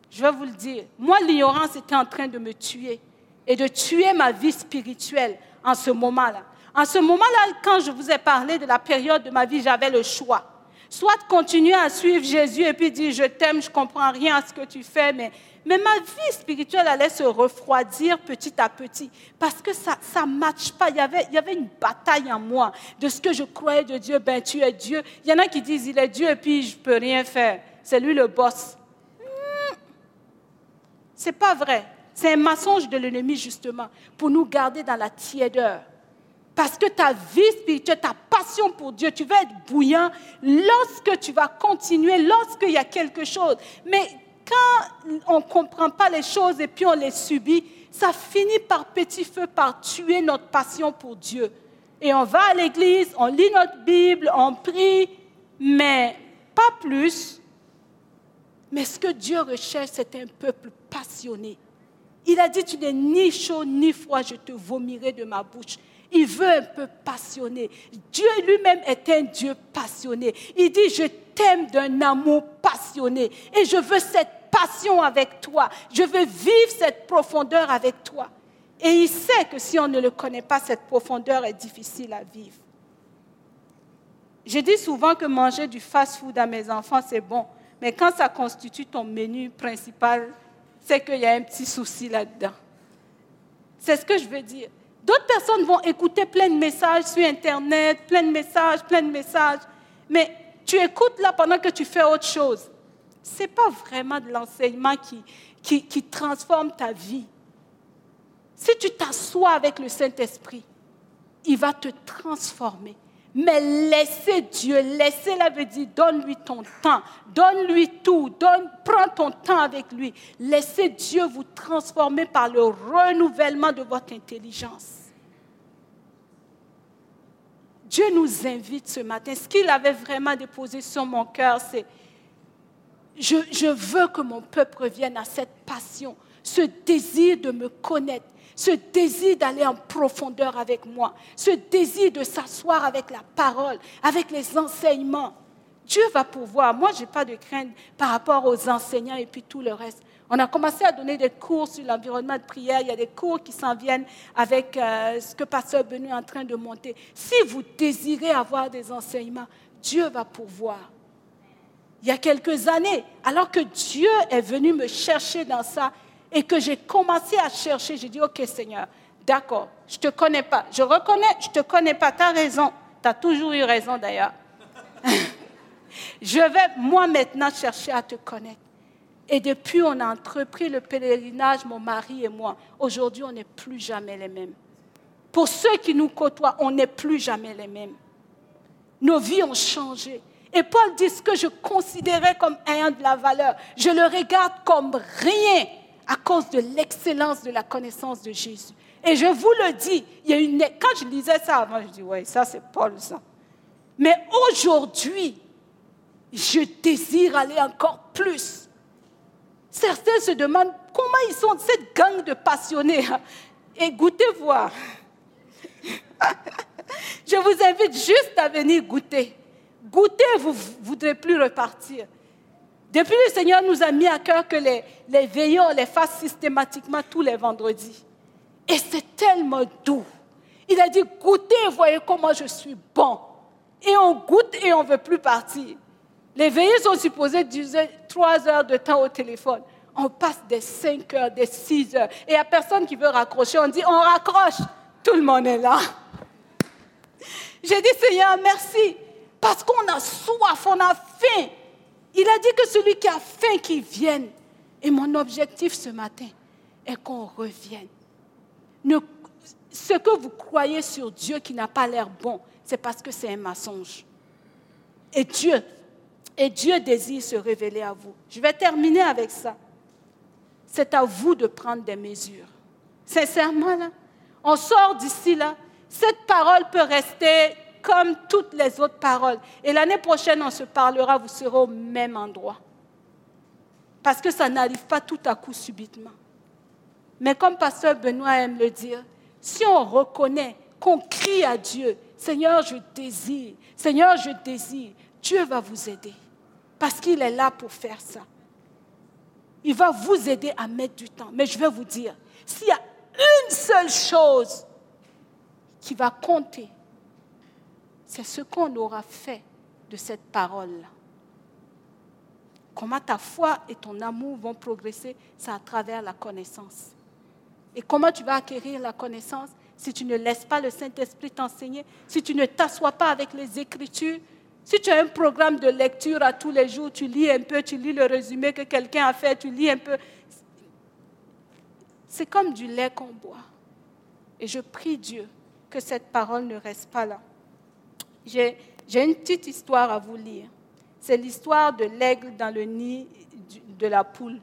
Je vais vous le dire. Moi, l'ignorance était en train de me tuer et de tuer ma vie spirituelle en ce moment-là. En ce moment-là, quand je vous ai parlé de la période de ma vie, j'avais le choix Soit continuer à suivre Jésus et puis dire je t'aime, je comprends rien à ce que tu fais, mais, mais ma vie spirituelle allait se refroidir petit à petit parce que ça ne matche pas. Il y, avait, il y avait une bataille en moi de ce que je croyais de Dieu. Ben, tu es Dieu. Il y en a qui disent il est Dieu et puis je ne peux rien faire. C'est lui le boss. Hmm. C'est pas vrai. C'est un mensonge de l'ennemi, justement, pour nous garder dans la tiédeur. Parce que ta vie spirituelle, ta passion pour Dieu, tu vas être bouillant lorsque tu vas continuer, lorsqu'il y a quelque chose. Mais quand on ne comprend pas les choses et puis on les subit, ça finit par petit feu, par tuer notre passion pour Dieu. Et on va à l'église, on lit notre Bible, on prie, mais pas plus. Mais ce que Dieu recherche, c'est un peuple passionné. Il a dit, tu n'es ni chaud ni froid, je te vomirai de ma bouche. Il veut un peu passionné. Dieu lui-même est un Dieu passionné. Il dit, je t'aime d'un amour passionné et je veux cette passion avec toi. Je veux vivre cette profondeur avec toi. Et il sait que si on ne le connaît pas, cette profondeur est difficile à vivre. Je dis souvent que manger du fast-food à mes enfants, c'est bon. Mais quand ça constitue ton menu principal, c'est qu'il y a un petit souci là-dedans. C'est ce que je veux dire. D'autres personnes vont écouter plein de messages sur Internet, plein de messages, plein de messages. Mais tu écoutes là pendant que tu fais autre chose. Ce n'est pas vraiment de l'enseignement qui, qui, transforme ta vie. Si tu t'assois avec le Saint-Esprit, il va te transformer. Mais laissez Dieu, laissez-la veut dire, donne-lui ton temps, donne-lui tout, donne, prends ton temps avec lui. Laissez Dieu vous transformer par le renouvellement de votre intelligence. Dieu nous invite ce matin. Ce qu'il avait vraiment déposé sur mon cœur, c'est je, veux que mon peuple revienne à cette passion, ce désir de me connaître, ce désir d'aller en profondeur avec moi, ce désir de s'asseoir avec la parole, avec les enseignements. Dieu va pouvoir. Moi, je n'ai pas de crainte par rapport aux enseignants et puis tout le reste. On a commencé à donner des cours sur l'environnement de prière. Il y a des cours qui s'en viennent avec euh, ce que Pasteur Benoît est en train de monter. Si vous désirez avoir des enseignements, Dieu va pouvoir. Il y a quelques années, alors que Dieu est venu me chercher dans ça, et que j'ai commencé à chercher, j'ai dit, OK Seigneur, d'accord, je ne te connais pas. Je reconnais, je ne te connais pas, tu as raison. Tu as toujours eu raison d'ailleurs. je vais, moi maintenant, chercher à te connaître. Et depuis, on a entrepris le pèlerinage, mon mari et moi. Aujourd'hui, on n'est plus jamais les mêmes. Pour ceux qui nous côtoient, on n'est plus jamais les mêmes. Nos vies ont changé. Et Paul dit ce que je considérais comme ayant de la valeur. Je le regarde comme rien à cause de l'excellence de la connaissance de Jésus. Et je vous le dis, il y a une... quand je lisais ça avant, je dis, oui, ça c'est Paul, ça. Mais aujourd'hui, je désire aller encore plus. Certains se demandent comment ils sont cette gang de passionnés. Et goûtez voir. je vous invite juste à venir goûter. Goûtez, vous ne voudrez plus repartir. Depuis, le Seigneur nous a mis à cœur que les, les veillons, les fassent systématiquement tous les vendredis. Et c'est tellement doux. Il a dit, goûtez, voyez comment je suis bon. Et on goûte et on ne veut plus partir. Les veillées sont supposées durer trois heures de temps au téléphone. On passe des cinq heures, des six heures. Et il n'y a personne qui veut raccrocher. On dit, on raccroche. Tout le monde est là. J'ai dit, Seigneur, merci. Parce qu'on a soif, on a faim. Il a dit que celui qui a faim, qu'il vienne. Et mon objectif ce matin est qu'on revienne. ce que vous croyez sur Dieu qui n'a pas l'air bon, c'est parce que c'est un mensonge. Et Dieu, et Dieu désire se révéler à vous. Je vais terminer avec ça. C'est à vous de prendre des mesures. Sincèrement, là, on sort d'ici, là. Cette parole peut rester comme toutes les autres paroles. Et l'année prochaine, on se parlera, vous serez au même endroit. Parce que ça n'arrive pas tout à coup subitement. Mais comme Pasteur Benoît aime le dire, si on reconnaît qu'on crie à Dieu, Seigneur, je désire, Seigneur, je désire, Dieu va vous aider. Parce qu'il est là pour faire ça. Il va vous aider à mettre du temps. Mais je vais vous dire, s'il y a une seule chose qui va compter c'est ce qu'on aura fait de cette parole-là. Comment ta foi et ton amour vont progresser, c'est à travers la connaissance. Et comment tu vas acquérir la connaissance si tu ne laisses pas le Saint-Esprit t'enseigner, si tu ne t'assois pas avec les Écritures, si tu as un programme de lecture à tous les jours, tu lis un peu, tu lis le résumé que quelqu'un a fait, tu lis un peu. C'est comme du lait qu'on boit. Et je prie Dieu que cette parole ne reste pas là. J'ai une petite histoire à vous lire. C'est l'histoire de l'aigle dans le nid de la poule.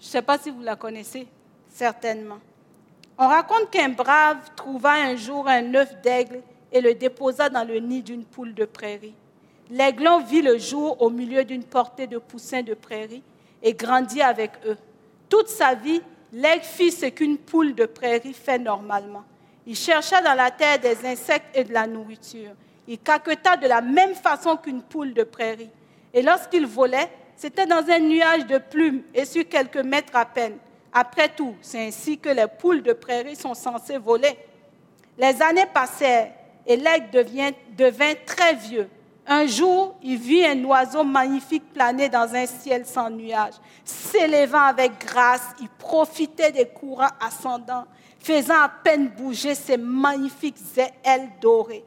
Je ne sais pas si vous la connaissez, certainement. On raconte qu'un brave trouva un jour un œuf d'aigle et le déposa dans le nid d'une poule de prairie. L'aiglon vit le jour au milieu d'une portée de poussins de prairie et grandit avec eux. Toute sa vie, l'aigle fit ce qu'une poule de prairie fait normalement. Il chercha dans la terre des insectes et de la nourriture. Il caqueta de la même façon qu'une poule de prairie. Et lorsqu'il volait, c'était dans un nuage de plumes et sur quelques mètres à peine. Après tout, c'est ainsi que les poules de prairie sont censées voler. Les années passèrent et l'aigle devint très vieux. Un jour, il vit un oiseau magnifique planer dans un ciel sans nuages. S'élevant avec grâce, il profitait des courants ascendants, faisant à peine bouger ses magnifiques ailes dorées.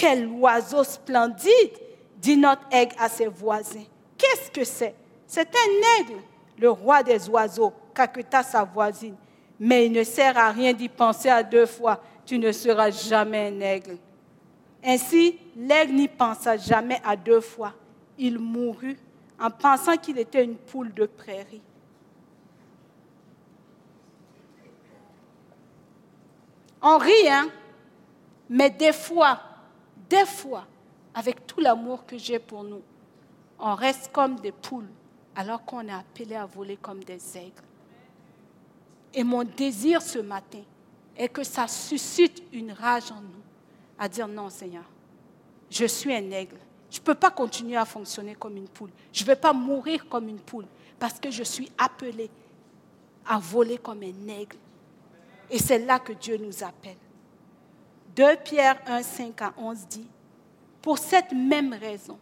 Quel oiseau splendide dit notre aigle à ses voisins. Qu'est-ce que c'est? C'est un aigle, le roi des oiseaux, caqueta sa voisine. Mais il ne sert à rien d'y penser à deux fois. Tu ne seras jamais un aigle. Ainsi, l'aigle n'y pensa jamais à deux fois. Il mourut en pensant qu'il était une poule de prairie. On rit, hein? Mais des fois, des fois, avec tout l'amour que j'ai pour nous, on reste comme des poules alors qu'on est appelé à voler comme des aigles. Et mon désir ce matin est que ça suscite une rage en nous, à dire non Seigneur, je suis un aigle. Je ne peux pas continuer à fonctionner comme une poule. Je ne vais pas mourir comme une poule parce que je suis appelé à voler comme un aigle. Et c'est là que Dieu nous appelle. 2 Pierre 1, 5 à 11 dit, pour cette même raison,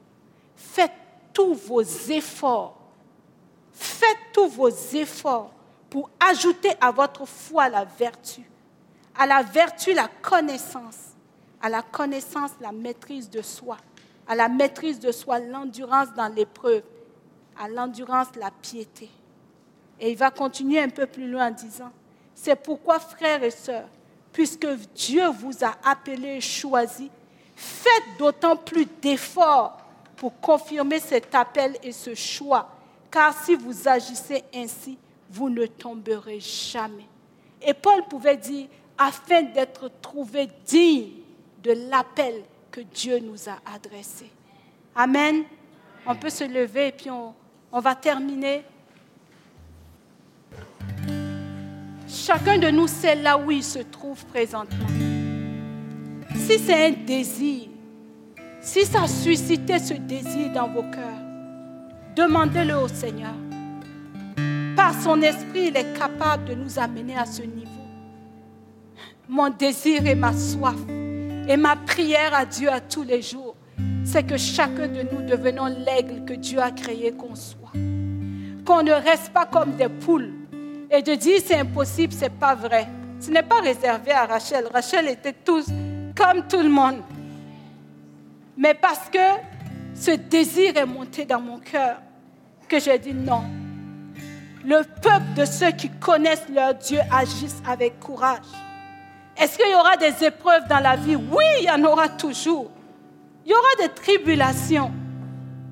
faites tous vos efforts, faites tous vos efforts pour ajouter à votre foi la vertu, à la vertu la connaissance, à la connaissance la maîtrise de soi, à la maîtrise de soi l'endurance dans l'épreuve, à l'endurance la piété. Et il va continuer un peu plus loin en disant, c'est pourquoi frères et sœurs, puisque Dieu vous a appelés et choisis, faites d'autant plus d'efforts pour confirmer cet appel et ce choix, car si vous agissez ainsi, vous ne tomberez jamais. Et Paul pouvait dire, afin d'être trouvé digne de l'appel que Dieu nous a adressé. Amen. On peut se lever et puis on va terminer. Chacun de nous sait là où il se trouve présentement. Si c'est un désir, si ça a suscité ce désir dans vos cœurs, demandez-le au Seigneur. Par son esprit, il est capable de nous amener à ce niveau. Mon désir et ma soif et ma prière à Dieu à tous les jours, c'est que chacun de nous devenons l'aigle que Dieu a créé qu'on soit. Qu'on ne reste pas comme des poules et de dire c'est impossible, c'est pas vrai. Ce n'est pas réservé à Rachel. Rachel était tous comme tout le monde. Mais parce que ce désir est monté dans mon cœur, que j'ai dit non. Le peuple de ceux qui connaissent leur Dieu agissent avec courage. Est-ce qu'il y aura des épreuves dans la vie? Oui, il y en aura toujours. Il y aura des tribulations.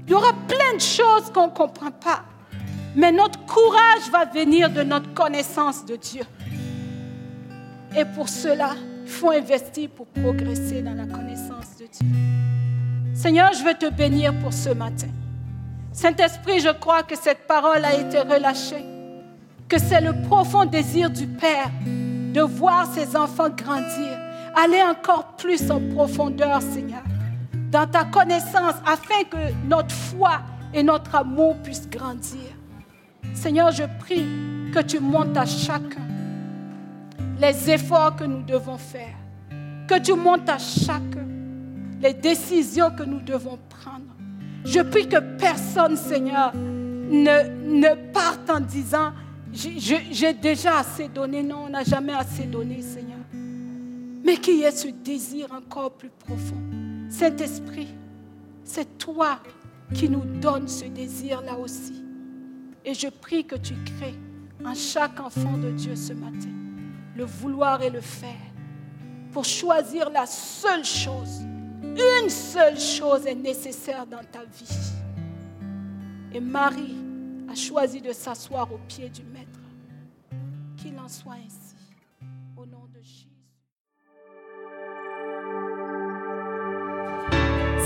Il y aura plein de choses qu'on ne comprend pas. Mais notre courage va venir de notre connaissance de Dieu. Et pour cela, il faut investir pour progresser dans la connaissance de Dieu. Seigneur, je veux te bénir pour ce matin. Saint-Esprit, je crois que cette parole a été relâchée, que c'est le profond désir du Père de voir ses enfants grandir, aller encore plus en profondeur, Seigneur, dans ta connaissance, afin que notre foi et notre amour puissent grandir. Seigneur, je prie que tu montes à chacun les efforts que nous devons faire, que tu montes à chacun les décisions que nous devons prendre. Je prie que personne, Seigneur, ne, parte en disant, j'ai déjà assez donné. Non, on n'a jamais assez donné, Seigneur. Mais qu'il y ait ce désir encore plus profond. Saint-Esprit, c'est toi qui nous donnes ce désir-là aussi. Et je prie que tu crées en chaque enfant de Dieu ce matin le vouloir et le faire pour choisir la seule chose. Une seule chose est nécessaire dans ta vie. Et Marie a choisi de s'asseoir au pied du Maître. Qu'il en soit ainsi.